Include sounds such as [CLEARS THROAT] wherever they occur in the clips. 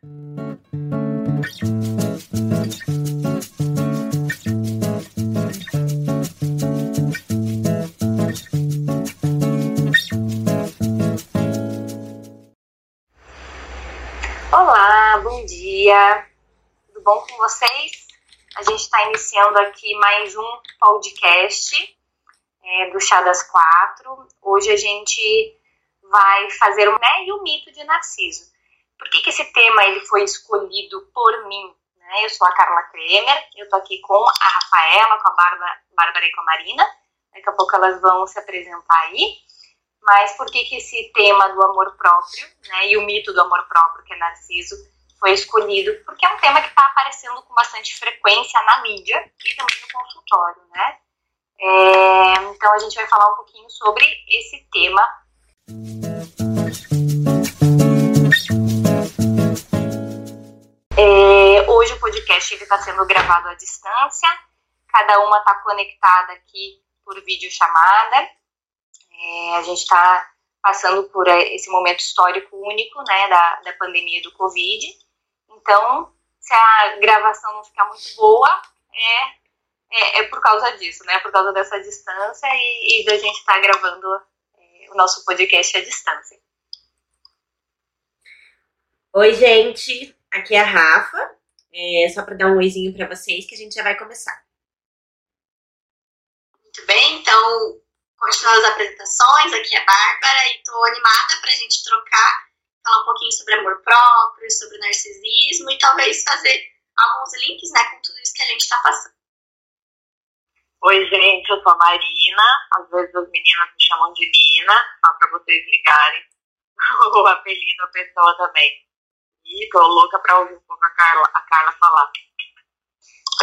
Olá, bom dia. Tudo bom com vocês? A gente está iniciando aqui mais um podcast é, do Chá das Quatro. Hoje a gente vai fazer o né, e o mito de Narciso. Por que, que esse tema ele foi escolhido por mim? Né? Eu sou a Carla Kremer, eu estou aqui com a Rafaela, com a Bárbara, e com a Marina. Daqui a pouco elas vão se apresentar aí. Mas por que, que esse tema do amor próprio né, e o mito do amor próprio, que é Narciso, foi escolhido? Porque é um tema que está aparecendo com bastante frequência na mídia e também no consultório, né? É, então a gente vai falar um pouquinho sobre esse tema. O podcast está sendo gravado à distância, cada uma está conectada aqui por videochamada. É, a gente está passando por esse momento histórico único né, da, da pandemia do Covid. Então, se a gravação não ficar muito boa, é é, é, por causa disso, né? Por causa dessa distância e, e da gente estar tá gravando é, o nosso podcast à distância. Oi, gente. Aqui é a Rafa. É, só para dar um oizinho para vocês que a gente já vai começar. Muito bem, então, continuando as apresentações, aqui é a Bárbara e estou animada para a gente trocar, falar um pouquinho sobre amor próprio, sobre narcisismo e talvez fazer alguns links né, com tudo isso que a gente está passando. Oi, gente, eu sou a Marina. Às vezes as meninas me chamam de Nina, só pra vocês ligarem [LAUGHS] o apelido da pessoa também. E tô louca pra ouvir um pouco a Carla, a Carla falar.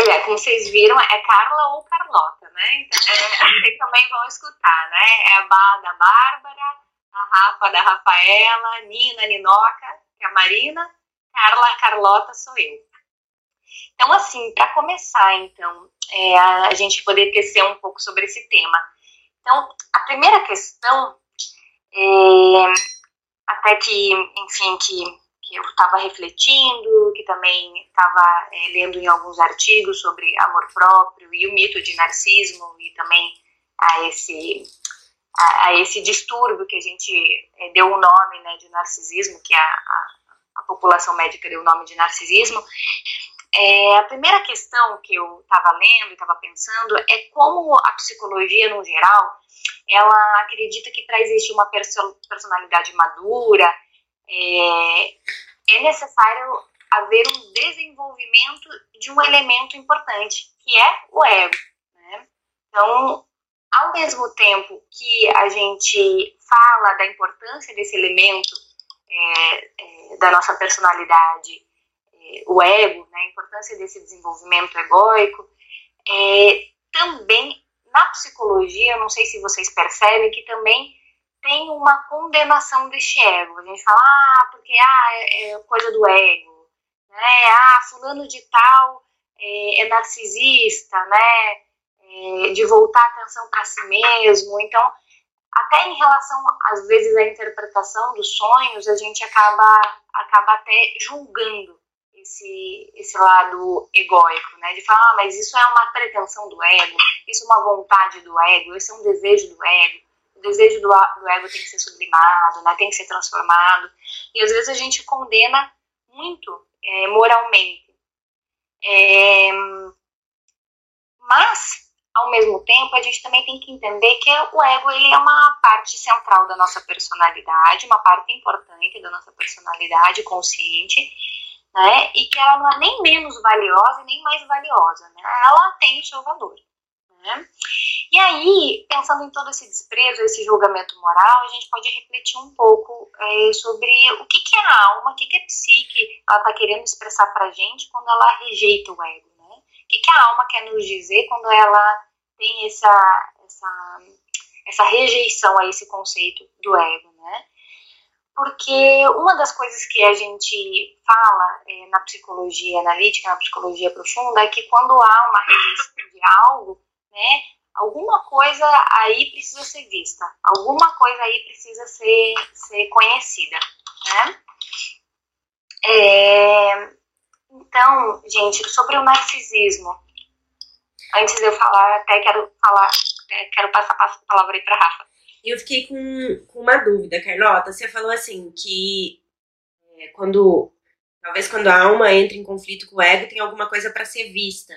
É, como vocês viram, é Carla ou Carlota, né? Então, é, vocês também vão escutar, né? É a Bá da Bárbara, a Rafa da Rafaela, Nina, Ninoca, que é a Marina, Carla, Carlota sou eu. Então, assim, para começar, então, é, a gente poder tecer um pouco sobre esse tema. Então, a primeira questão, é, até que, enfim, que eu estava refletindo, que também estava é, lendo em alguns artigos sobre amor próprio e o mito de narcisismo e também a esse a, a esse distúrbio que a gente é, deu o nome né, de narcisismo, que a, a, a população médica deu o nome de narcisismo, é, a primeira questão que eu estava lendo e estava pensando é como a psicologia, no geral, ela acredita que para existir uma personalidade madura, é, é necessário haver um desenvolvimento de um elemento importante, que é o ego. Né? Então, ao mesmo tempo que a gente fala da importância desse elemento é, é, da nossa personalidade o ego, né, a importância desse desenvolvimento egóico, é, também na psicologia, não sei se vocês percebem, que também tem uma condenação deste ego. A gente fala, ah, porque ah, é, é coisa do ego, né? Ah, fulano de tal é, é narcisista, né? É, de voltar a atenção para si mesmo. Então, até em relação, às vezes, à interpretação dos sonhos, a gente acaba, acaba até julgando esse, esse lado egóico, né? De falar, ah, mas isso é uma pretensão do ego, isso é uma vontade do ego, isso é um desejo do ego. Desejo do, do ego tem que ser sublimado, né? Tem que ser transformado. E às vezes a gente condena muito é, moralmente. É, mas, ao mesmo tempo, a gente também tem que entender que o ego ele é uma parte central da nossa personalidade, uma parte importante da nossa personalidade consciente, né? E que ela não é nem menos valiosa nem mais valiosa, né? Ela tem o seu valor. Né? E aí, pensando em todo esse desprezo, esse julgamento moral, a gente pode refletir um pouco é, sobre o que, que é a alma, o que, que a psique ela está querendo expressar para a gente quando ela rejeita o ego. Né? O que, que a alma quer nos dizer quando ela tem essa, essa, essa rejeição a esse conceito do ego. Né? porque uma das coisas que a gente fala é, na psicologia analítica, na psicologia profunda, é que quando há uma rejeição de algo, né, alguma coisa aí precisa ser vista, alguma coisa aí precisa ser, ser conhecida, né? É, então, gente, sobre o narcisismo. Antes de eu falar, até quero falar, é, quero passar a palavra aí para Rafa. Eu fiquei com, com uma dúvida, Carlota. Você falou assim que é, quando talvez quando a alma entra em conflito com o ego tem alguma coisa para ser vista.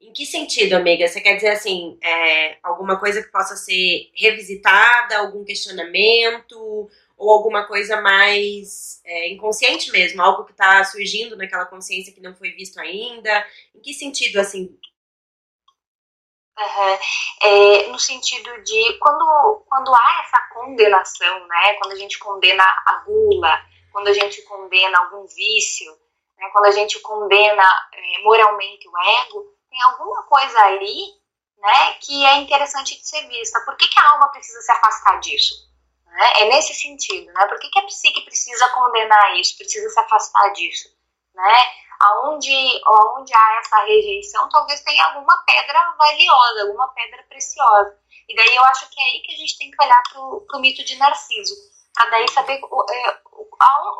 Em que sentido, amiga? Você quer dizer assim, é, alguma coisa que possa ser revisitada, algum questionamento, ou alguma coisa mais é, inconsciente mesmo, algo que está surgindo naquela consciência que não foi visto ainda? Em que sentido, assim? Uhum. É, no sentido de quando, quando há essa condenação, né? Quando a gente condena a gula, quando a gente condena algum vício, né, quando a gente condena é, moralmente o ego, tem alguma coisa aí né, que é interessante de ser vista. Por que, que a alma precisa se afastar disso? Né? É nesse sentido, né? Por que, que a psique precisa condenar isso, precisa se afastar disso? Né? Aonde, aonde há essa rejeição, talvez tenha alguma pedra valiosa, alguma pedra preciosa. E daí eu acho que é aí que a gente tem que olhar para o mito de Narciso, para daí saber o, é, o,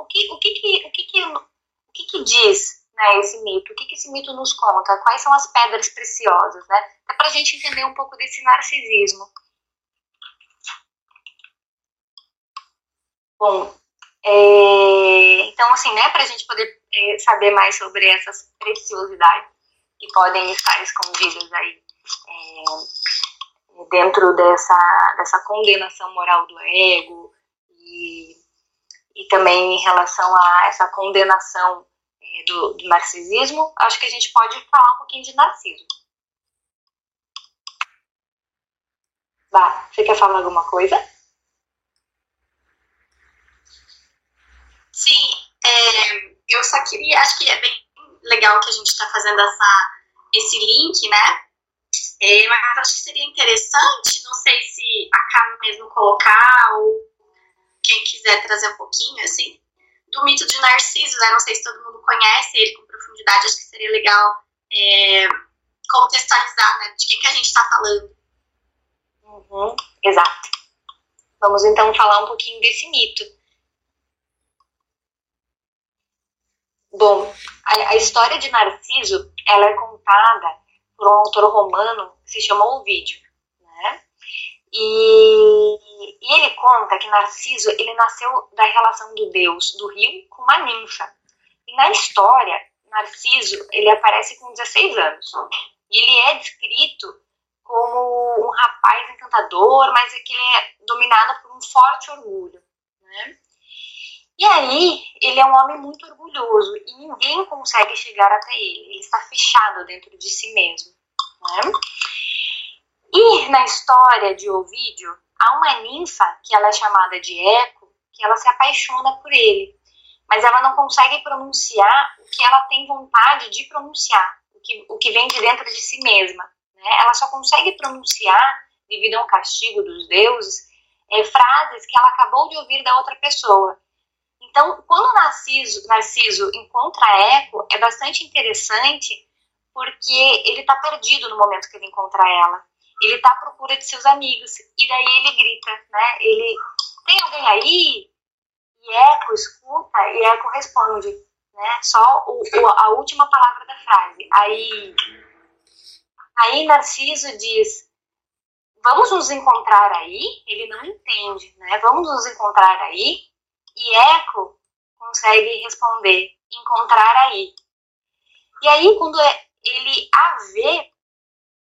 o, que, o, que, que, o, que, que, o que, que diz né, esse mito, o que, que esse mito nos conta, quais são as pedras preciosas, né? É para a gente entender um pouco desse narcisismo. Bom, é, então, assim, né, para a gente poder é, saber mais sobre essas preciosidades que podem estar escondidas aí é, dentro dessa, dessa condenação moral do ego e, e também em relação a essa condenação do, do narcisismo, acho que a gente pode falar um pouquinho de narciso. Bah, você quer falar alguma coisa? Sim, é, eu só queria, acho que é bem legal que a gente está fazendo essa, esse link, né? É, mas acho que seria interessante, não sei se a Cam mesmo colocar ou quem quiser trazer um pouquinho, assim, do mito de Narciso, né? Não sei se todo mundo conhece ele com profundidade, acho que seria legal é, contextualizar, né? De quem que a gente está falando. Uhum, exato. Vamos então falar um pouquinho desse mito. Bom, a, a, história de Narciso, ela é contada por um autor romano que se chama Ovídio? E, e, ele conta que Narciso, ele nasceu da relação do deus do rio com uma ninfa. E na história, Narciso, ele aparece com 16 anos. E ele é descrito como um rapaz encantador, mas é que ele é dominado por um forte orgulho, né? E aí, ele é um homem muito orgulhoso e ninguém consegue chegar até ele. Ele está fechado dentro de si mesmo. Né? E na história de Ovídio, há uma ninfa, que ela é chamada de Eco, que ela se apaixona por ele. Mas ela não consegue pronunciar o que ela tem vontade de pronunciar, o que, o que vem de dentro de si mesma. Né? Ela só consegue pronunciar, devido a um castigo dos deuses, é, frases que ela acabou de ouvir da outra pessoa. Então, quando Narciso, Narciso encontra Eco, é bastante interessante porque ele está perdido no momento que ele encontra ela. Ele está à procura de seus amigos e daí ele grita, né? Ele tem alguém aí? E Eco escuta e Eco responde, né? Só o, o, a última palavra da frase. Aí, aí Narciso diz: Vamos nos encontrar aí? Ele não entende, né? Vamos nos encontrar aí? E Eco consegue responder, encontrar aí. E aí, quando é, ele a vê,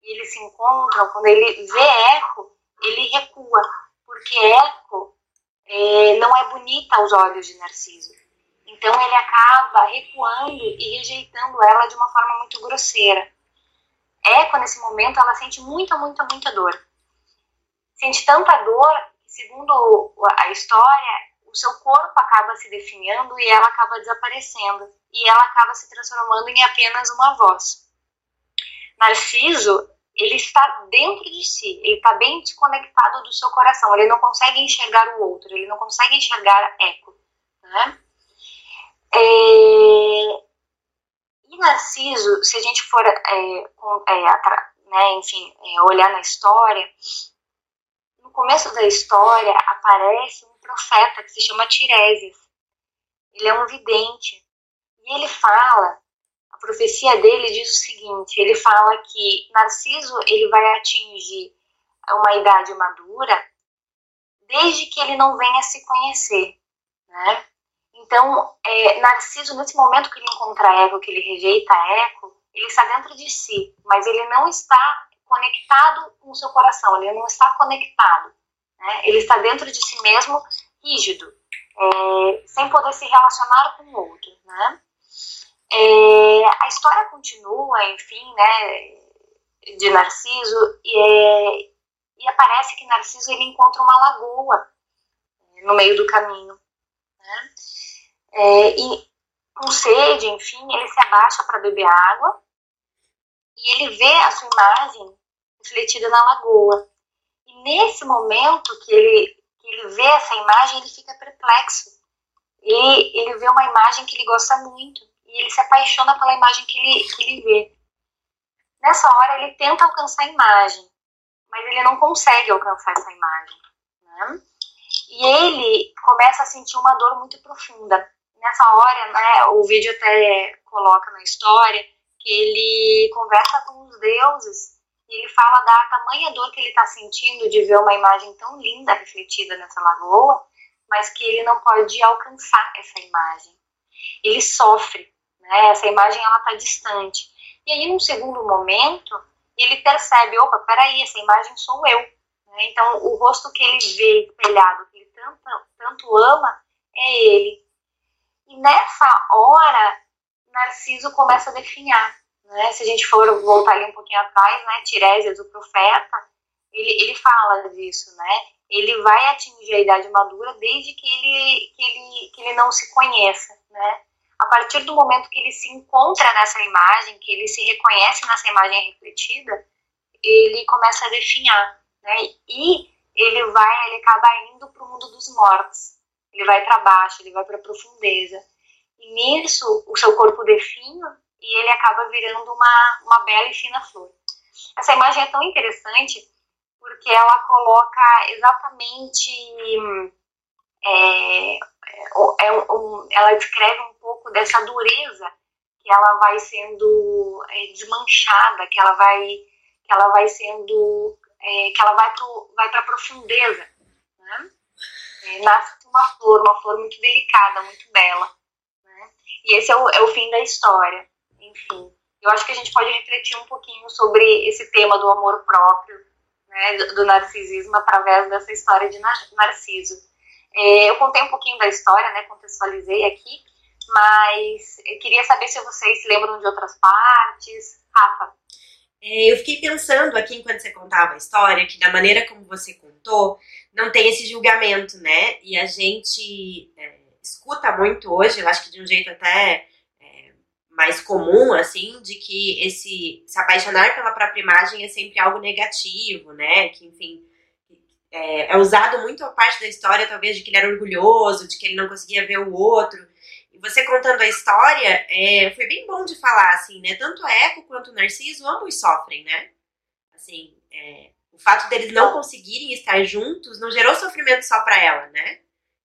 eles se encontram, quando ele vê Eco, ele recua, porque Eco é, não é bonita aos olhos de Narciso. Então ele acaba recuando e rejeitando ela de uma forma muito grosseira. Eco, nesse momento, ela sente muita, muita, muita dor. Sente tanta dor que, segundo a história, o seu corpo acaba se definhando e ela acaba desaparecendo. E ela acaba se transformando em apenas uma voz. Narciso, ele está dentro de si, ele está bem desconectado do seu coração, ele não consegue enxergar o outro, ele não consegue enxergar eco. Né? É... E Narciso, se a gente for, é, com, é, né, enfim, é, olhar na história, no começo da história aparece um profeta que se chama Tiresias. Ele é um vidente. E ele fala, profecia dele diz o seguinte, ele fala que Narciso ele vai atingir uma idade madura desde que ele não venha se conhecer, né? Então, é, Narciso, nesse momento que ele encontra Eco, que ele rejeita Eco, ele está dentro de si, mas ele não está conectado com o seu coração, ele não está conectado. Né? Ele está dentro de si mesmo, rígido, é, sem poder se relacionar com o outro. Né? É, a história continua, enfim, né, de Narciso, e, é, e aparece que Narciso ele encontra uma lagoa é, no meio do caminho. Né? É, e com sede, enfim, ele se abaixa para beber água e ele vê a sua imagem refletida na lagoa. E nesse momento que ele, que ele vê essa imagem, ele fica perplexo. E ele vê uma imagem que ele gosta muito e ele se apaixona pela imagem que ele, que ele vê. Nessa hora ele tenta alcançar a imagem, mas ele não consegue alcançar essa imagem. Né? E ele começa a sentir uma dor muito profunda. Nessa hora, né, o vídeo até coloca na história que ele conversa com os deuses e ele fala da tamanha dor que ele está sentindo de ver uma imagem tão linda refletida nessa lagoa, mas que ele não pode alcançar essa imagem. Ele sofre, né? Essa imagem ela está distante. E aí, num segundo momento, ele percebe, opa, peraí, essa imagem sou eu. Né? Então, o rosto que ele vê espelhado, que ele tanto, tanto ama, é ele. E nessa hora, Narciso começa a definhar. Né? Se a gente for voltar ali um pouquinho atrás, né? Tiresias, o profeta, ele, ele fala disso, né? Ele vai atingir a idade madura desde que ele, que ele, que ele não se conheça, né? A partir do momento que ele se encontra nessa imagem, que ele se reconhece nessa imagem refletida, ele começa a definhar, né? E ele vai, ele acaba indo para o mundo dos mortos. Ele vai para baixo, ele vai para a profundeza. E nisso, o seu corpo definha e ele acaba virando uma, uma bela e fina flor. Essa imagem é tão interessante porque ela coloca exatamente. É, é um, ela descreve um pouco dessa dureza que ela vai sendo é, desmanchada, que ela vai, que ela vai sendo. É, que ela vai para vai a profundeza. Né? É, nasce uma flor, uma flor muito delicada, muito bela. Né? E esse é o, é o fim da história enfim. Eu acho que a gente pode refletir um pouquinho sobre esse tema do amor próprio, né, do narcisismo, através dessa história de Narciso. É, eu contei um pouquinho da história, né, contextualizei aqui, mas eu queria saber se vocês se lembram de outras partes. Rafa? É, eu fiquei pensando aqui enquanto você contava a história, que da maneira como você contou, não tem esse julgamento, né? E a gente é, escuta muito hoje, eu acho que de um jeito até mais comum, assim, de que esse se apaixonar pela própria imagem é sempre algo negativo, né? Que, enfim, é, é, usado muito a parte da história, talvez, de que ele era orgulhoso, de que ele não conseguia ver o outro. E você contando a história, é, foi bem bom de falar, assim, né? Tanto a Eco quanto o Narciso, ambos sofrem, né? Assim, é, o fato deles não conseguirem estar juntos não gerou sofrimento só para ela, né?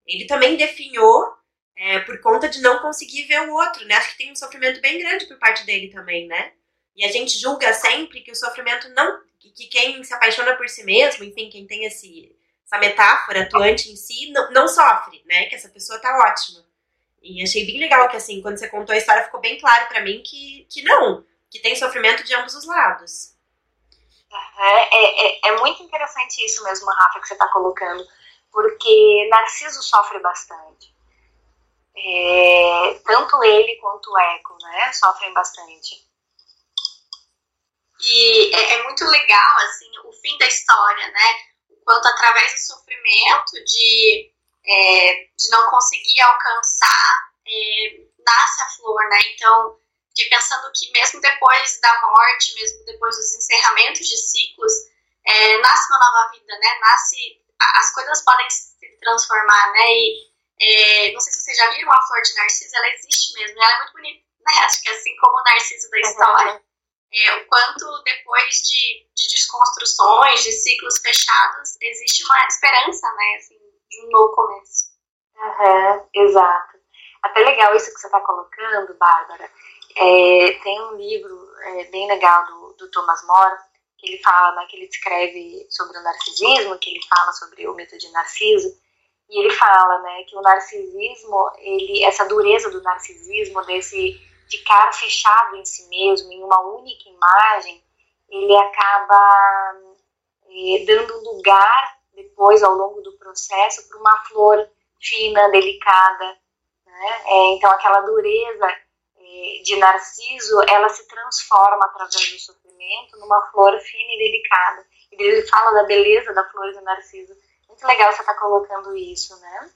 Ele também definhou é, por conta de não conseguir ver o outro, né? Acho que tem um sofrimento bem grande por parte dele também, né? E a gente julga sempre que o sofrimento não. Que quem se apaixona por si mesmo, enfim, quem tem esse, essa metáfora atuante em si, não, não sofre, né? Que essa pessoa tá ótima. E achei bem legal que, assim, quando você contou a história, ficou bem claro para mim que, que não, que tem sofrimento de ambos os lados. É, é, é, é muito interessante isso mesmo, Rafa, que você está colocando, porque Narciso sofre bastante. É, tanto ele quanto o Eco, né, sofrem bastante. E é, é, muito legal, assim, o fim da história, né, o quanto através do sofrimento, de, é, de não conseguir alcançar, é, nasce a flor, né, então fiquei pensando que mesmo depois da morte, mesmo depois dos encerramentos de ciclos, é, nasce uma nova vida, né, nasce, as coisas podem se transformar, né, e é, não sei se vocês já viram a flor de narciso, ela existe mesmo, ela é muito bonita, né? Acho que assim como o narciso da história. É, o quanto depois de, de desconstruções, de ciclos fechados, existe uma esperança, né? Assim, de um novo começo. Uhum, exato. Até legal isso que você está colocando, Bárbara. É, tem um livro é, bem legal do, do Thomas More, que ele fala, né, que ele escreve sobre o narcisismo, que ele fala sobre o mito de Narciso, e ele fala, né, que o narcisismo, ele, essa dureza do narcisismo, desse ficar fechado em si mesmo, em uma única imagem, ele acaba é, dando lugar depois, ao longo do processo, para uma flor fina, delicada. Né? É, então, aquela dureza é, de Narciso, ela se transforma através do sofrimento numa flor fina e delicada. E ele fala da beleza da flor de Narciso. Muito legal você estar tá colocando isso, né?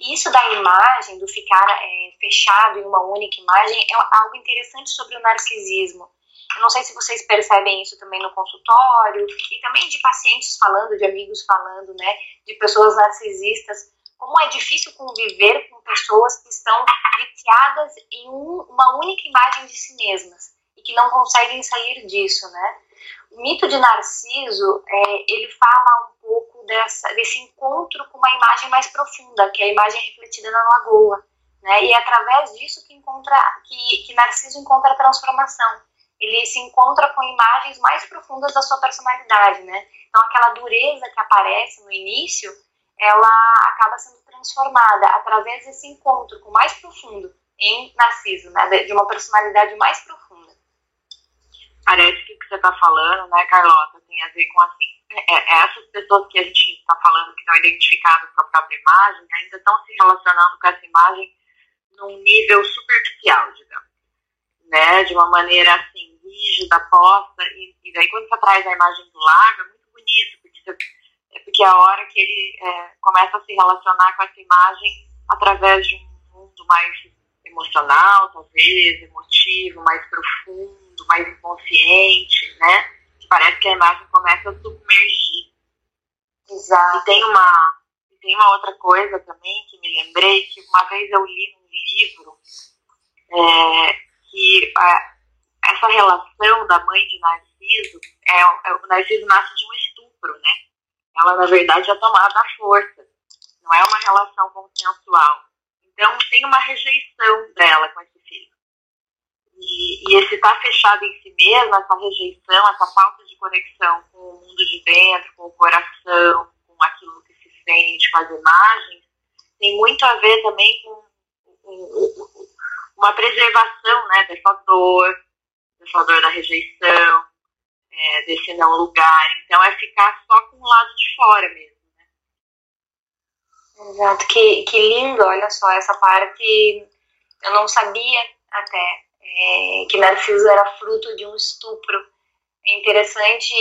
E isso da imagem, do ficar é, fechado em uma única imagem, é algo interessante sobre o narcisismo. Eu não sei se vocês percebem isso também no consultório, e também de pacientes falando, de amigos falando, né, de pessoas narcisistas, como é difícil conviver com pessoas que estão viciadas em um, uma única imagem de si mesmas e que não conseguem sair disso, né? O mito de Narciso, é, ele fala um pouco dessa, desse encontro com uma imagem mais profunda, que é a imagem refletida na lagoa, né? E é através disso que, encontra, que, que Narciso encontra a transformação ele se encontra com imagens mais profundas da sua personalidade, né? Então aquela dureza que aparece no início, ela acaba sendo transformada através desse encontro com o mais profundo em Narciso, né? De uma personalidade mais profunda. Parece que o que você está falando, né, Carlota, tem a ver com assim, é, é essas pessoas que a gente está falando que estão identificadas com a própria imagem, ainda estão se relacionando com essa imagem num nível superficial, digamos né, de uma maneira assim, rígida, posta, e, e daí quando você traz a imagem do lago, é muito bonito, porque, você, é porque é a hora que ele é, começa a se relacionar com essa imagem através de um mundo mais emocional, talvez, emotivo, mais profundo, mais inconsciente, né, que parece que a imagem começa a submergir. Exato. E tem uma, tem uma outra coisa também que me lembrei, que uma vez eu li num livro, é, que a, essa relação da mãe de Narciso, é, é, o Narciso nasce de um estupro, né? Ela, na verdade, é tomada à força. Não é uma relação consensual. Então, tem uma rejeição dela com esse. E, e esse estar tá fechado em si mesmo, essa rejeição, essa falta de conexão com o mundo de dentro, com o coração, com aquilo que se sente, com as imagens, tem muito a ver também com, com, uma preservação né, dessa dor, dessa dor da rejeição, é, desse não lugar. Então é ficar só com o lado de fora mesmo. Né? Exato, que, que lindo, olha só, essa parte eu não sabia até é, que Narciso era fruto de um estupro. É interessante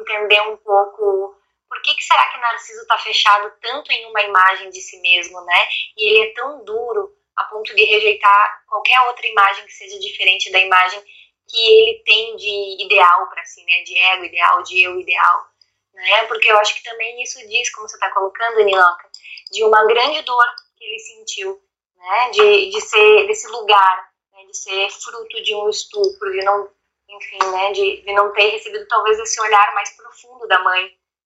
entender um pouco por que, que será que Narciso está fechado tanto em uma imagem de si mesmo, né? E ele é tão duro a ponto de rejeitar qualquer outra imagem que seja diferente da imagem que ele tem de ideal para si, né? De ego ideal, de eu ideal, né? Porque eu acho que também isso diz, como você está colocando, Ninoca, de uma grande dor que ele sentiu, né? De, de ser desse lugar? De ser fruto de um estupro, de não, enfim, né? De, de não ter recebido talvez esse olhar mais profundo da mãe,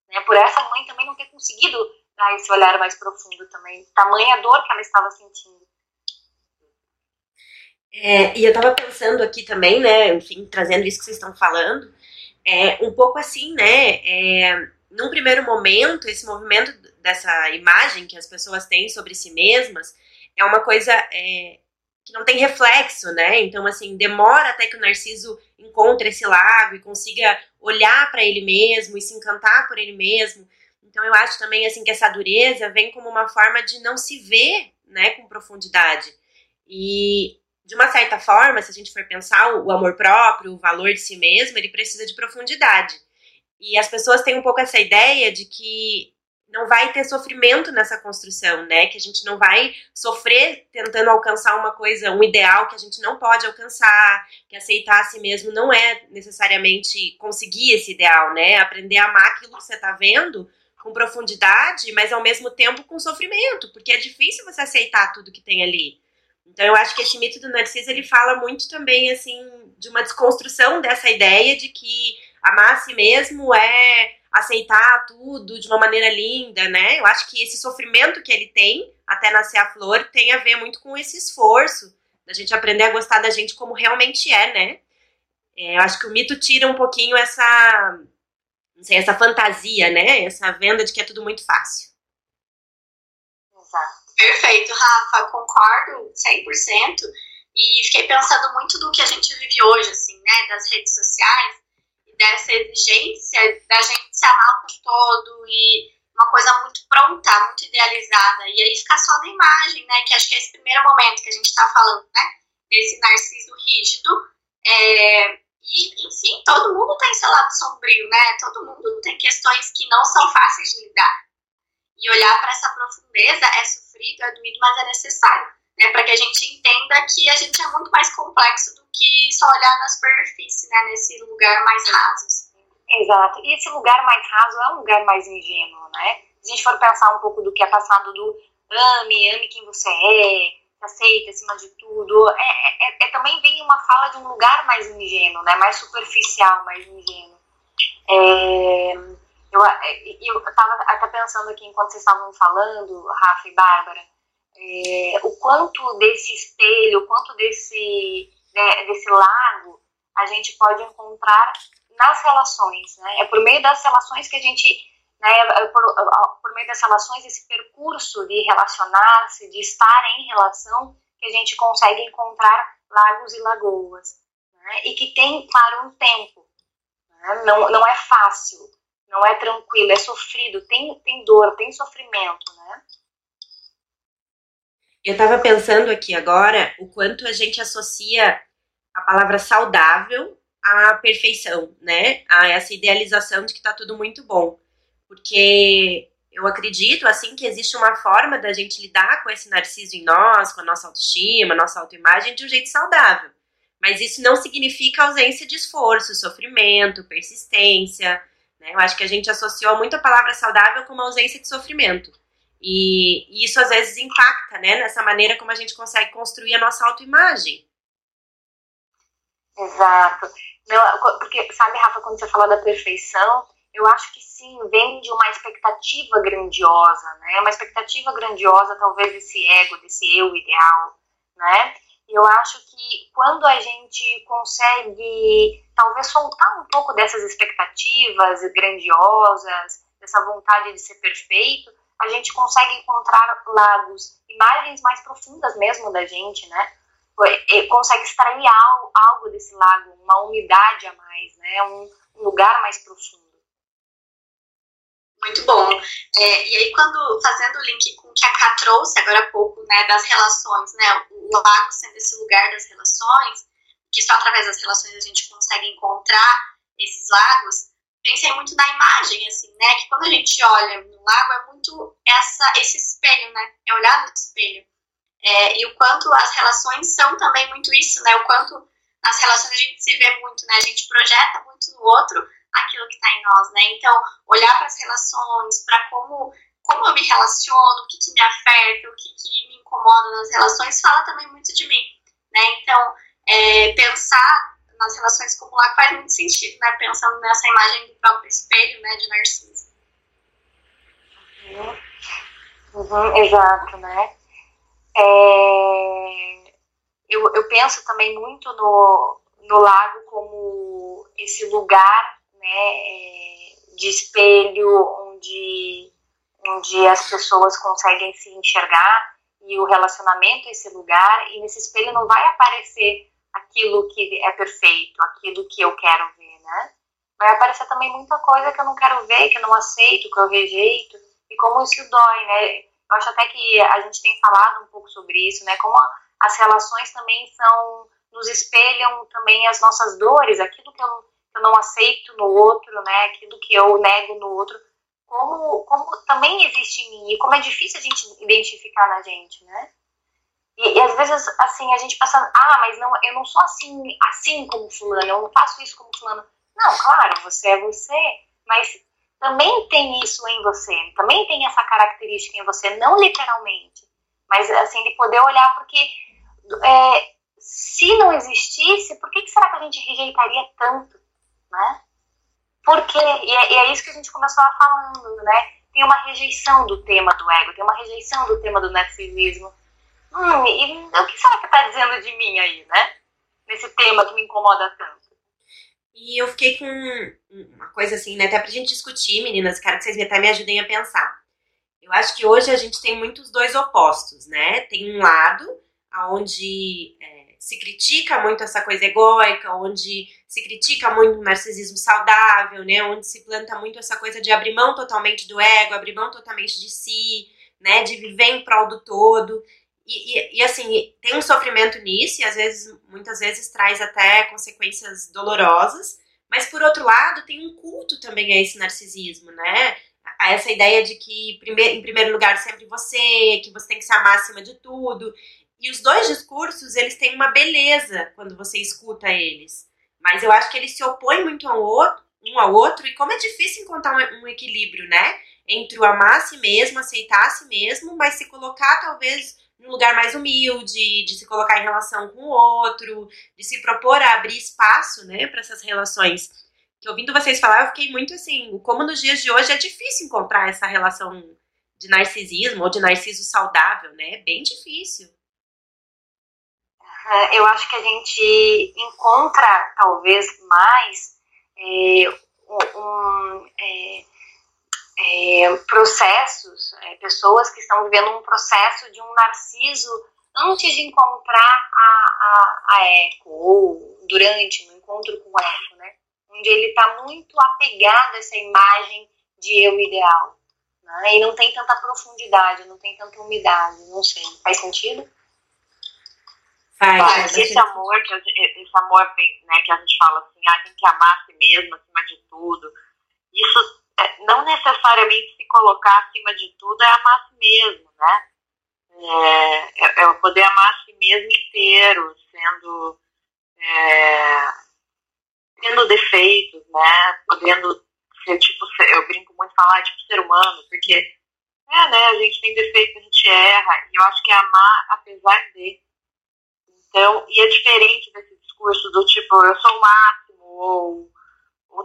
né? Por essa mãe também não ter conseguido dar esse olhar mais profundo também, tamanha dor que ela estava sentindo. É, e eu estava pensando aqui também, né, enfim, trazendo isso que vocês estão falando, é, um pouco assim, né, é, num primeiro momento, esse movimento dessa imagem que as pessoas têm sobre si mesmas é uma coisa é, que não tem reflexo, né, então, assim, demora até que o Narciso encontre esse lago e consiga olhar para ele mesmo e se encantar por ele mesmo, então eu acho também, assim, que essa dureza vem como uma forma de não se ver, né, com profundidade, e de uma certa forma, se a gente for pensar o amor próprio, o valor de si mesmo, ele precisa de profundidade. E as pessoas têm um pouco essa ideia de que não vai ter sofrimento nessa construção, né? Que a gente não vai sofrer tentando alcançar uma coisa, um ideal que a gente não pode alcançar, que aceitar a si mesmo não é necessariamente conseguir esse ideal, né? Aprender a amar aquilo que você tá vendo com profundidade, mas ao mesmo tempo com sofrimento, porque é difícil você aceitar tudo que tem ali. Então eu acho que esse mito do Narciso ele fala muito também assim de uma desconstrução dessa ideia de que amar a si mesmo é aceitar tudo de uma maneira linda, né? Eu acho que esse sofrimento que ele tem até nascer a flor tem a ver muito com esse esforço da gente aprender a gostar da gente como realmente é, né? É, eu acho que o mito tira um pouquinho essa, não sei, essa fantasia, né? Essa venda de que é tudo muito fácil. Exato. Perfeito, Rafa, concordo 100%. E fiquei pensando muito do que a gente vive hoje, assim, né? Das redes sociais dessa exigência da gente se amar o todo e uma coisa muito pronta, muito idealizada. E aí ficar só na imagem, né? Que acho que é esse primeiro momento que a gente está falando, né? Desse narciso rígido. É, e, enfim, todo mundo tem seu lado sombrio, né? Todo mundo tem questões que não são fáceis de lidar. E olhar para essa profundeza é sofrido, é doído, mas é necessário. Né, para que a gente entenda que a gente é muito mais complexo do que só olhar na superfície, né, nesse lugar mais raso. Exato. E esse lugar mais raso é um lugar mais ingênuo, né? Se a gente for pensar um pouco do que é passado do ame, ame quem você é, aceita acima de tudo, é, é, é, é também vem uma fala de um lugar mais ingênuo, né? Mais superficial, mais ingênuo. É, eu, eu estava até pensando aqui enquanto vocês estavam falando, Rafa e Bárbara, é, o quanto desse espelho, o quanto desse, né, desse lago a gente pode encontrar nas relações, né? É por meio das relações que a gente, né, é por, por meio das relações, esse percurso de relacionar-se, de estar em relação, que a gente consegue encontrar lagos e lagoas, né? E que tem, claro, um tempo, né? não, não é fácil, não é tranquilo, é sofrido, tem, tem dor, tem sofrimento, né? Eu estava pensando aqui agora o quanto a gente associa a palavra saudável à perfeição, né? A essa idealização de que tá tudo muito bom. Porque eu acredito, assim, que existe uma forma da gente lidar com esse narciso em nós, com a nossa autoestima, nossa autoimagem, de um jeito saudável. Mas isso não significa ausência de esforço, sofrimento, persistência. Né? Eu acho que a gente associou muito a palavra saudável com uma ausência de sofrimento. E, e isso às vezes impacta, né, nessa maneira como a gente consegue construir a nossa autoimagem. Exato. Porque, sabe, Rafa, quando você fala da perfeição, eu acho que sim, vem de uma expectativa grandiosa, né? Uma expectativa grandiosa, talvez, desse ego, desse eu ideal, né? E eu acho que quando a gente consegue, talvez, soltar um pouco dessas expectativas grandiosas, dessa vontade de ser perfeito, a gente consegue encontrar lagos, imagens mais profundas mesmo da gente, né? consegue extrair algo, algo desse lago, uma umidade a mais, né? Um, um lugar mais profundo. Muito bom. É, e aí, quando fazendo o link com o que a Ká trouxe agora há pouco, né, das relações, né, o lago sendo esse lugar das relações, que só através das relações a gente consegue encontrar esses lagos, pensei muito na imagem, assim, né, que quando a gente olha no lago é muito essa, esse espelho, né, é olhar no espelho. É, e o quanto as relações são também muito isso, né? O quanto nas relações a gente se vê muito, né? A gente projeta muito no outro aquilo que está em nós, né? Então, olhar para as relações, para como, como eu me relaciono, o que, que me afeta, o que, que me incomoda nas relações, fala também muito de mim, né? Então, é, pensar nas relações como lá faz muito sentido, né? Pensando nessa imagem do próprio espelho, né? De Narciso. Uhum. Uhum, exato, né? É, eu, eu penso também muito no, no lago como esse lugar né, de espelho onde, onde as pessoas conseguem se enxergar e o relacionamento é esse lugar e nesse espelho não vai aparecer aquilo que é perfeito, aquilo que eu quero ver, né? Vai aparecer também muita coisa que eu não quero ver, que eu não aceito, que eu rejeito e como isso dói, né? Eu acho até que a gente tem falado um pouco sobre isso, né? Como as relações também são nos espelham também as nossas dores, aquilo que eu, que eu não aceito no outro, né? Aquilo que eu nego no outro, como, como também existe em mim e como é difícil a gente identificar na gente, né? E, e, às vezes, assim, a gente pensa, ah, mas não, eu não sou assim, assim como fulano, eu não faço isso como fulano. Não, claro, você é você, mas também tem isso em você, também tem essa característica em você, não literalmente, mas assim, de poder olhar, porque é, se não existisse, por que, que será que a gente rejeitaria tanto, né? Por quê? E é, e é isso que a gente começou a falando, né? Tem uma rejeição do tema do ego, tem uma rejeição do tema do narcisismo. Hum, e o que será que está dizendo de mim aí, né? Nesse tema que me incomoda tanto. E eu fiquei com uma coisa assim, né? Até pra gente discutir, meninas, quero que vocês até me ajudem a pensar. Eu acho que hoje a gente tem muitos dois opostos, né? Tem um lado onde é, se critica muito essa coisa egóica, onde se critica muito o narcisismo saudável, né? Onde se planta muito essa coisa de abrir mão totalmente do ego, abrir mão totalmente de si, né? De viver em prol do todo. E, e, e, assim, tem um sofrimento nisso, e às vezes, muitas vezes traz até consequências dolorosas, mas por outro lado, tem um culto também a esse narcisismo, né? A essa ideia de que, em primeiro lugar, sempre você, que você tem que ser a máxima de tudo. E os dois discursos, eles têm uma beleza quando você escuta eles. Mas eu acho que eles se opõem muito ao outro, um ao outro, e como é difícil encontrar um, um equilíbrio, né? Entre o amar a si mesmo, aceitar a si mesmo, mas se colocar talvez num lugar mais humilde, de se colocar em relação com o outro, de se propor a abrir espaço, né, para essas relações. Que ouvindo vocês falar, eu fiquei muito assim, como nos dias de hoje é difícil encontrar essa relação de narcisismo ou de narciso saudável, né? É bem difícil. Eu acho que a gente encontra talvez mais é, um, é, é, processos, é, pessoas que estão vivendo um processo de um narciso antes de encontrar a, a, a eco, ou durante, no encontro com o eco, né? Onde ele está muito apegado a essa imagem de eu ideal. Né? E não tem tanta profundidade, não tem tanta umidade, não sei. Faz sentido? Faz. Faz. Esse amor, que, esse amor né, que a gente fala assim, ah, tem que amar a si mesmo acima de tudo. Isso não necessariamente se colocar acima de tudo é amar a si mesmo, né? É, é, é poder amar a si mesmo inteiro, sendo é, tendo defeitos, né? Podendo ser tipo, eu brinco muito falar tipo ser humano, porque é, né? A gente tem defeitos, a gente erra, e eu acho que é amar apesar de. Então, e é diferente desse discurso do tipo, eu sou ou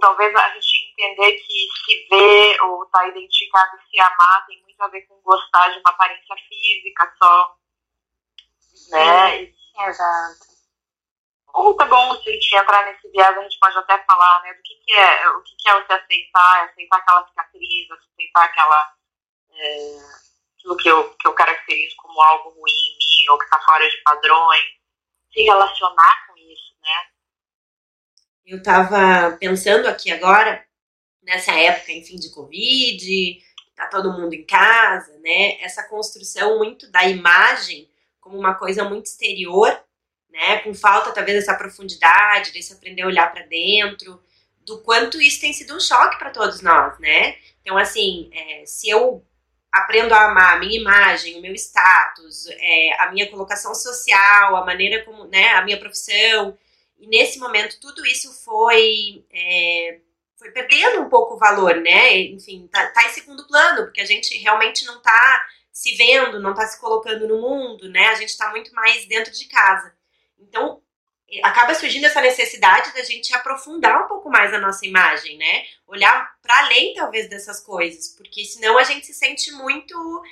talvez a gente entender que se ver ou estar tá identificado e se amar tem muito a ver com gostar de uma aparência física só, né? Exato. Ou tá bom, se a gente entrar nesse viés, a gente pode até falar, né, do que, que é, o que, que é você aceitar, aceitar aquela cicatriz, aceitar aquela, é, aquilo que eu, que eu caracterizo como algo ruim em mim, ou que está fora de padrões, se relacionar com eu estava pensando aqui agora, nessa época, enfim, de Covid, tá todo mundo em casa, né? Essa construção muito da imagem como uma coisa muito exterior, né? Com falta, talvez, dessa profundidade, desse aprender a olhar para dentro, do quanto isso tem sido um choque para todos nós, né? Então, assim, é, se eu aprendo a amar a minha imagem, o meu status, é, a minha colocação social, a maneira como, né, a minha profissão, e nesse momento tudo isso foi, é, foi perdendo um pouco o valor, né? Enfim, tá, tá, em segundo plano, porque a gente realmente não tá se vendo, não tá se colocando no mundo, né? A gente tá muito mais dentro de casa. Então, acaba surgindo essa necessidade da gente aprofundar um pouco mais a nossa imagem, né? Olhar para além, talvez, dessas coisas, porque senão a gente se sente muito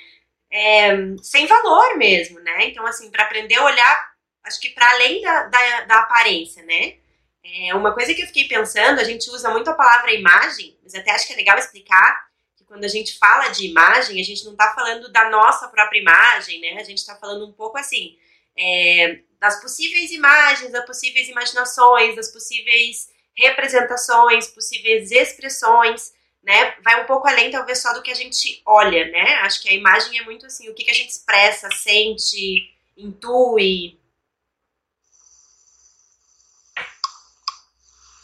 é, sem valor mesmo, né? Então, assim, para aprender a olhar acho que para além da, da, da, aparência, né? É uma coisa que eu fiquei pensando, a gente usa muito a palavra imagem, mas até acho que é legal explicar que quando a gente fala de imagem, a gente não está falando da nossa própria imagem, né? A gente está falando um pouco assim é, das possíveis imagens, das possíveis imaginações, das possíveis representações, possíveis expressões, né? Vai um pouco além, talvez, só do que a gente olha, né? Acho que a imagem é muito assim, o que, que a gente expressa, sente, intui,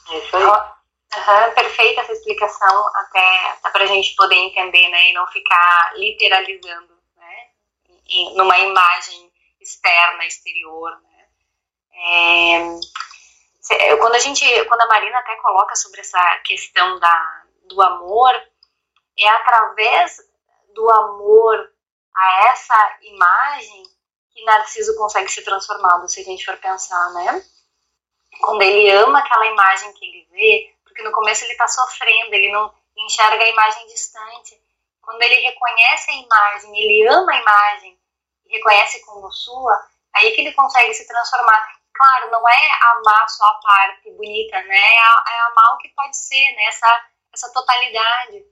Uhum, perfeita essa explicação, até, para a gente poder entender, né, e não ficar literalizando, né, em, numa imagem externa, exterior, né. É, quando a gente, quando a Marina até coloca sobre essa questão da, do amor, é através do amor a essa imagem que Narciso consegue ser transformado, se a gente for pensar, né? Quando ele ama aquela imagem que ele vê, porque no começo ele está sofrendo, ele não enxerga a imagem distante. Quando ele reconhece a imagem, ele ama a imagem reconhece como sua, aí que ele consegue se transformar. Claro, não é amar só a parte bonita, né? É, é amar o que pode ser, né? Essa, essa totalidade.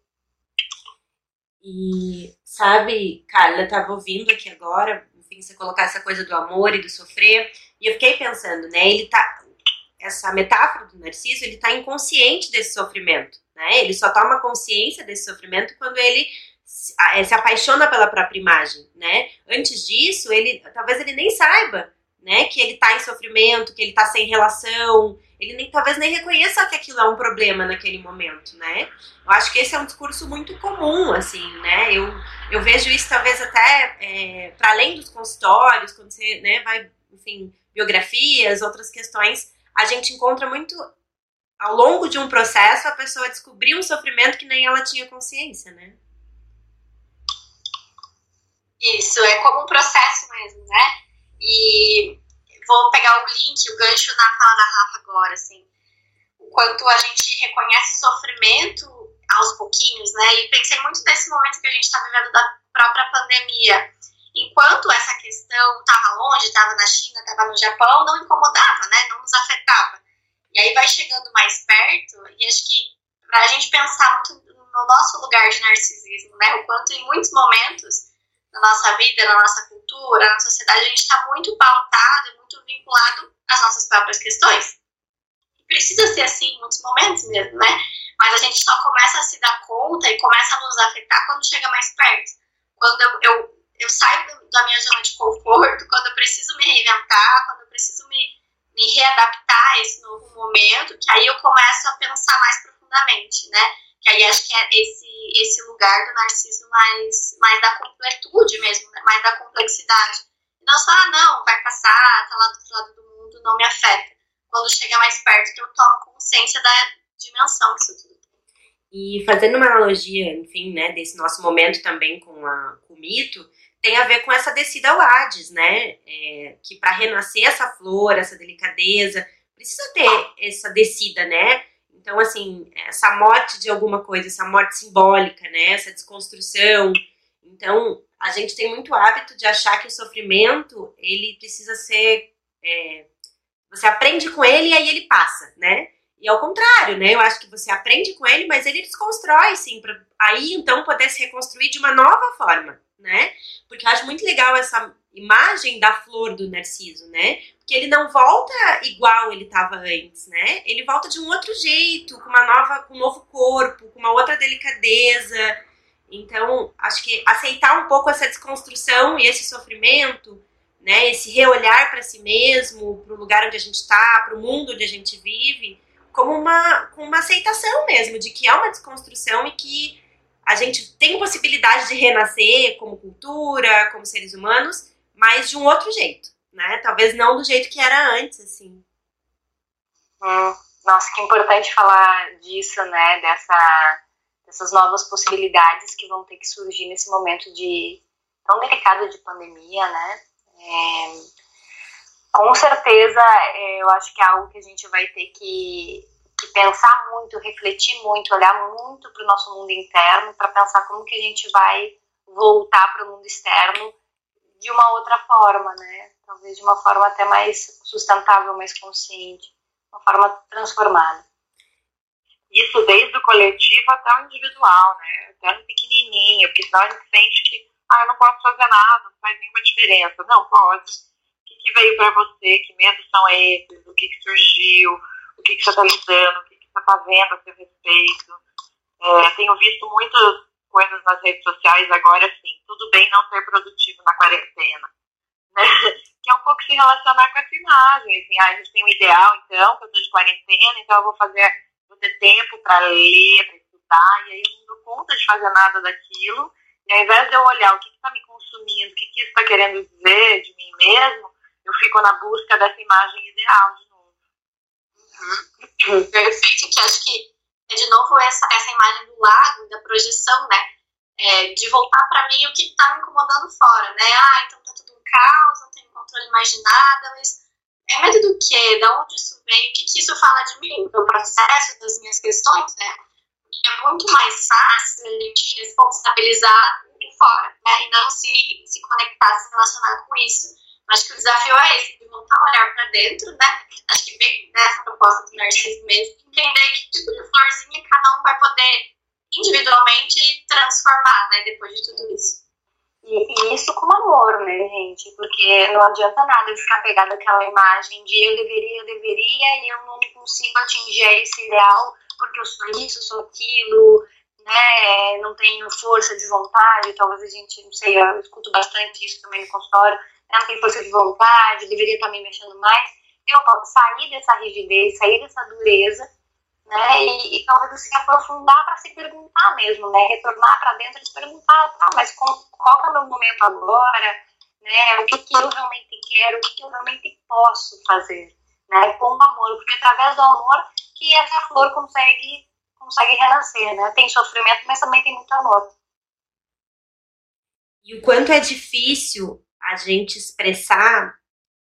E sabe, Carla, eu tava ouvindo aqui agora, enfim, você colocar essa coisa do amor e do sofrer, e eu fiquei pensando, né? Ele tá. Essa metáfora do Narciso, ele tá inconsciente desse sofrimento, né? Ele só toma consciência desse sofrimento quando ele se, se apaixona pela própria imagem, né? Antes disso, ele talvez ele nem saiba né? Que ele tá em sofrimento, que ele tá sem relação, ele nem, talvez nem reconheça que aquilo é um problema naquele momento, né? Eu acho que esse é um discurso muito comum, assim, né? Eu, eu vejo isso talvez até é, para além dos consultórios, quando você né, vai, enfim, biografias, outras questões, a gente encontra muito ao longo de um processo a pessoa descobrir um sofrimento que nem ela tinha consciência, né? Isso, é como um processo mesmo, né? E vou pegar o link, o gancho na fala da Rafa agora, assim. O quanto a gente reconhece sofrimento aos pouquinhos, né? E pensei muito nesse momento que a gente está vivendo da própria pandemia. Enquanto essa questão estava longe, estava na China, estava no Japão, não incomodava, né? Não nos afetava. E aí vai chegando mais perto, e acho que para a gente pensar muito no nosso lugar de narcisismo, né? O quanto em muitos momentos na nossa vida, na nossa cultura, na sociedade, a gente está muito pautado, muito vinculado às nossas próprias questões. E precisa ser assim em muitos momentos mesmo, né? Mas a gente só começa a se dar conta e começa a nos afetar quando chega mais perto. Quando eu, eu, eu saio da minha zona de conforto, quando eu preciso me reinventar, quando eu preciso me, me readaptar a esse novo momento, que aí eu começo a pensar mais profundamente, né? Que aí acho que é esse, esse lugar do narciso mais, mais da completude mesmo, né? mais da complexidade. Não só, ah, não, vai passar, tá lá do outro lado do mundo, não me afeta. Quando chega mais perto, que eu tomo consciência da dimensão que isso tudo. E fazendo uma analogia, enfim, né, desse nosso momento também com, a, com o mito, tem a ver com essa descida ao Hades, né? É, que para renascer essa flor, essa delicadeza, precisa ter essa descida, né? Então, assim, essa morte de alguma coisa, essa morte simbólica, né? Essa desconstrução. Então, a gente tem muito hábito de achar que o sofrimento, ele precisa ser... É, você aprende com ele e aí ele passa, né? E ao contrário, né? Eu acho que você aprende com ele, mas ele desconstrói, sim, para aí então poder se reconstruir de uma nova forma, né? Porque eu acho muito legal essa imagem da flor do Narciso, né? Porque ele não volta igual ele estava antes, né? Ele volta de um outro jeito, com uma nova, com um novo corpo, com uma outra delicadeza. Então, acho que aceitar um pouco essa desconstrução e esse sofrimento, né? Esse reolhar para si mesmo, para o lugar onde a gente está, para o mundo onde a gente vive, como uma, com uma aceitação mesmo de que é uma desconstrução e que a gente tem possibilidade de renascer como cultura, como seres humanos, mas de um outro jeito, né? Talvez não do jeito que era antes, assim. Hum, nossa, que importante falar disso, né? Dessa, dessas novas possibilidades que vão ter que surgir nesse momento de tão delicado de pandemia, né? É, com certeza, é, eu acho que é algo que a gente vai ter que, pensar muito, refletir muito, olhar muito para o nosso mundo interno para pensar como que a gente vai voltar para o mundo externo de uma outra forma, né? Talvez de uma forma até mais sustentável, mais consciente, uma forma transformada. Isso desde o coletivo até o individual, né? Até no pequenininho, porque senão a gente sente que, ah, eu não posso fazer nada, não faz nenhuma diferença. Não, pode. O que, que veio para você? Que medos são esses? O que, que surgiu? Que, que você está lidando? O que, você está vendo a seu respeito? É, tenho visto muitos coisas nas redes sociais agora, assim, tudo bem não ser produtivo na quarentena. Né? [LAUGHS] Que é um pouco se relacionar com essa imagem, assim, ah, a gente tem um ideal, então, que eu estou de quarentena, então eu vou fazer, vou ter tempo para ler, para estudar, e aí eu não dou conta de fazer nada daquilo, e ao invés de eu olhar o que está me consumindo, o que, que isso está querendo dizer de mim mesmo, eu fico na busca dessa imagem ideal de. Uhum. Perfeito, que acho que é de novo essa, essa imagem do lago, da projeção, né? É, de voltar para mim o que está me incomodando fora, né? Ah, então tá tudo um caos, não tenho controle mais de nada, mas é medo do quê? De onde isso vem? O que, que isso fala de mim? Do processo, das minhas questões, né? é muito mais fácil a gente responsabilizar fora, né? E não se, se conectar, se relacionar com isso. Acho que o desafio é esse, de voltar a olhar para dentro, né? Acho que vem dessa proposta do Narciso mesmo, entender que tipo de florzinha cada um vai poder individualmente transformar, né? Depois de tudo isso. E, e, isso com amor, né, gente? Porque não adianta nada ficar pegado aquela imagem de eu deveria, eu deveria e eu não consigo atingir esse ideal porque eu sou isso, sou aquilo, né? Não tenho força de vontade. Talvez a gente, não sei, eu escuto bastante isso também no consultório. Não tem força de vontade, deveria estar me mexendo mais. Eu sair dessa rigidez, sair dessa dureza né? E, e talvez se aprofundar para se perguntar mesmo, né? Retornar para dentro e se perguntar, tá, mas qual, qual é o meu momento agora? Né? O que, que eu realmente quero? O que, que eu realmente posso fazer? Né? Com o amor, porque através do amor que essa flor consegue, consegue renascer, né? Tem sofrimento, mas também tem muito amor. E o quanto é difícil a gente expressar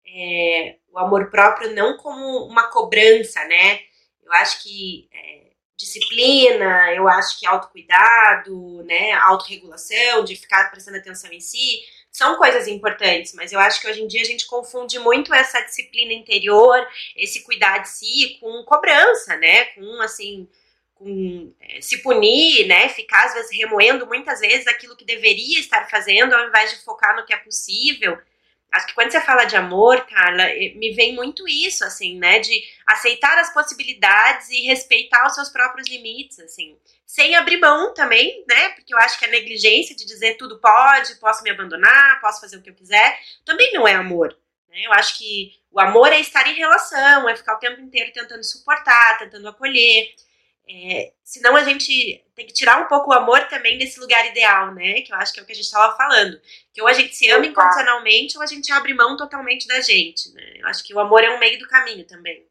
é, o amor próprio não como uma cobrança, né? Eu acho que é, disciplina, eu acho que autocuidado, né, autorregulação, de ficar prestando atenção em si, são coisas importantes, mas eu acho que hoje em dia a gente confunde muito essa disciplina interior, esse cuidar de si com cobrança, né, com assim, com é, se punir, né, ficar às vezes remoendo muitas vezes aquilo que deveria estar fazendo ao invés de focar no que é possível. Acho que quando você fala de amor, Carla, me vem muito isso, assim, né? De aceitar as possibilidades e respeitar os seus próprios limites, assim. Sem abrir mão também, né? Porque eu acho que a negligência de dizer tudo pode, posso me abandonar, posso fazer o que eu quiser, também não é amor. Né? Eu acho que o amor é estar em relação, é ficar o tempo inteiro tentando suportar, tentando acolher. É, senão a gente tem que tirar um pouco o amor também desse lugar ideal, né? Que eu acho que é o que a gente estava falando. Que ou a gente se ama incondicionalmente ou a gente abre mão totalmente da gente, né? Eu acho que o amor é um meio do caminho também.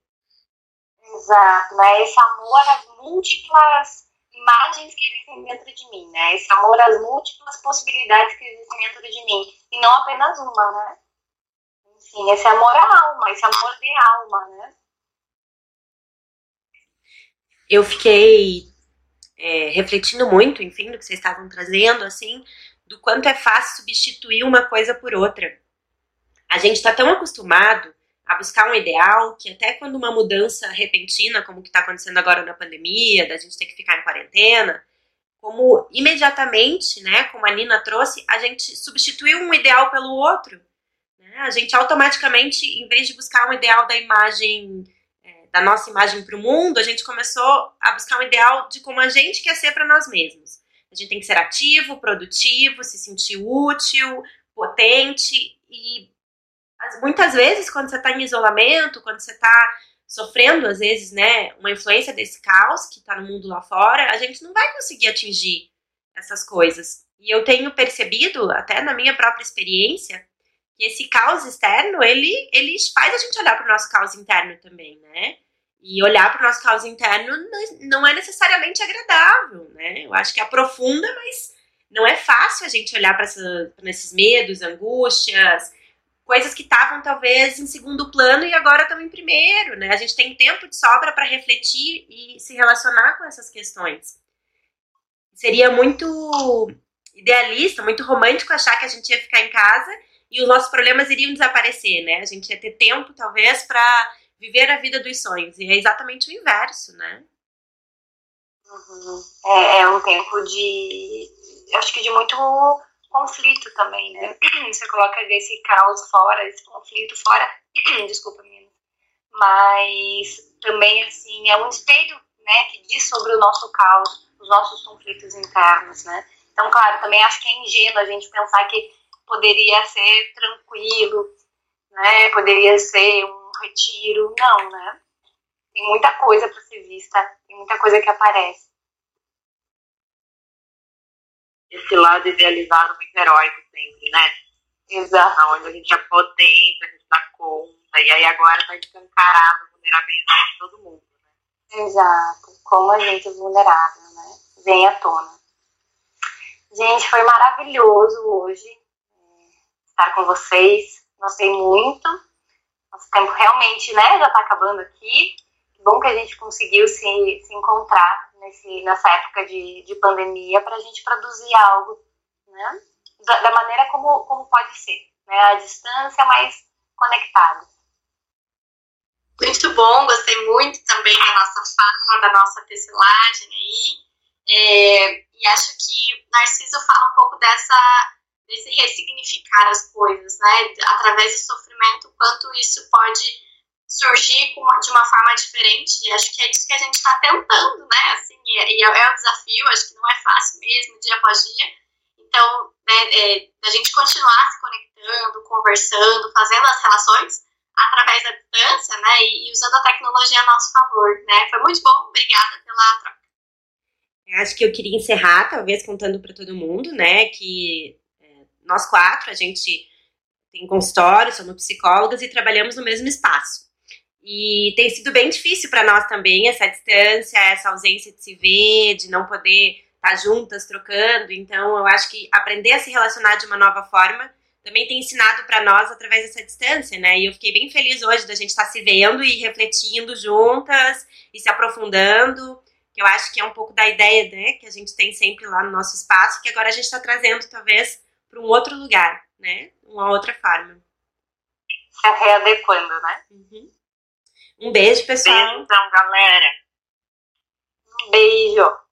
Exato, né? Esse amor às múltiplas imagens que existem dentro de mim, né? Esse amor às múltiplas possibilidades que existem dentro de mim. E não apenas uma, né? Enfim, esse amor à alma, esse amor de alma, né? Eu fiquei é, refletindo muito, enfim, do que vocês estavam trazendo, assim, do quanto é fácil substituir uma coisa por outra. A gente está tão acostumado a buscar um ideal que até quando uma mudança repentina, como que está acontecendo agora na pandemia, da gente ter que ficar em quarentena, como imediatamente, né, como a Nina trouxe, a gente substituiu um ideal pelo outro. Né? A gente automaticamente, em vez de buscar um ideal da imagem da nossa imagem para o mundo, a gente começou a buscar um ideal de como a gente quer ser para nós mesmos. A gente tem que ser ativo, produtivo, se sentir útil, potente e muitas vezes quando você está em isolamento, quando você está sofrendo às vezes, né, uma influência desse caos que está no mundo lá fora, a gente não vai conseguir atingir essas coisas. E eu tenho percebido, até na minha própria experiência, esse caos externo, ele, ele faz a gente olhar para o nosso caos interno também, né? E olhar para o nosso caos interno não é necessariamente agradável, né? Eu acho que aprofunda, mas não é fácil a gente olhar para esses medos, angústias, coisas que estavam talvez em segundo plano e agora estão em primeiro, né? A gente tem tempo de sobra para refletir e se relacionar com essas questões. Seria muito idealista, muito romântico achar que a gente ia ficar em casa e os nossos problemas iriam desaparecer, né? A gente ia ter tempo, talvez, para viver a vida dos sonhos. E é exatamente o inverso, né? Uhum. É, é, um tempo de. Acho que de muito conflito também, né? [CLEARS THROAT] Você coloca desse caos fora, esse conflito fora. [CLEARS THROAT] Desculpa, menina. Mas também, assim, é um espelho, né? Que diz sobre o nosso caos, os nossos conflitos internos, né? Então, claro, também acho que é ingênuo a gente pensar que poderia ser tranquilo, né? Poderia ser um retiro, não, né? Tem muita coisa para ser vista, tem muita coisa que aparece. Esse lado idealizado muito heróico sempre, né? Exato. Onde a gente é potente, a gente dá conta, e aí agora tá escancarado a vulnerabilidade de todo mundo, né? Exato. Como a gente é vulnerável, né? Vem à tona. Gente, foi maravilhoso hoje estar com vocês. Gostei muito. nosso tempo realmente, né, já está acabando aqui. Que bom que a gente conseguiu se, se encontrar nesse, nessa época de, de pandemia para a gente produzir algo, né, da, da, maneira como, como pode ser, né, à distância, mas conectado. Muito bom, gostei muito também da nossa fala, da nossa tecelagem aí. É, e acho que Narciso fala um pouco dessa, desse ressignificar as coisas, né? Através do sofrimento, quanto isso pode surgir de uma forma diferente. E acho que é isso que a gente está tentando, né? Assim, e, e é, é o desafio, acho que não é fácil mesmo, dia após dia. Então, né, é, a gente continuar se conectando, conversando, fazendo as relações através da distância, né? E, e usando a tecnologia a nosso favor, né? Foi muito bom, obrigada pela troca. Acho que eu queria encerrar, talvez, contando para todo mundo, né, que é, nós quatro, a gente tem consultório, somos psicólogas e trabalhamos no mesmo espaço. E tem sido bem difícil para nós também essa distância, essa ausência de se ver, de não poder estar juntas, trocando. Então, eu acho que aprender a se relacionar de uma nova forma também tem ensinado para nós através dessa distância, né? E eu fiquei bem feliz hoje da gente estar se vendo e refletindo juntas e se aprofundando que eu acho que é um pouco da ideia né, que a gente tem sempre lá no nosso espaço, que agora a gente está trazendo talvez para um outro lugar, né? Uma outra forma. Se readequando, né? Uhum. Um beijo, pessoal. Beijo, então, galera. Um beijo.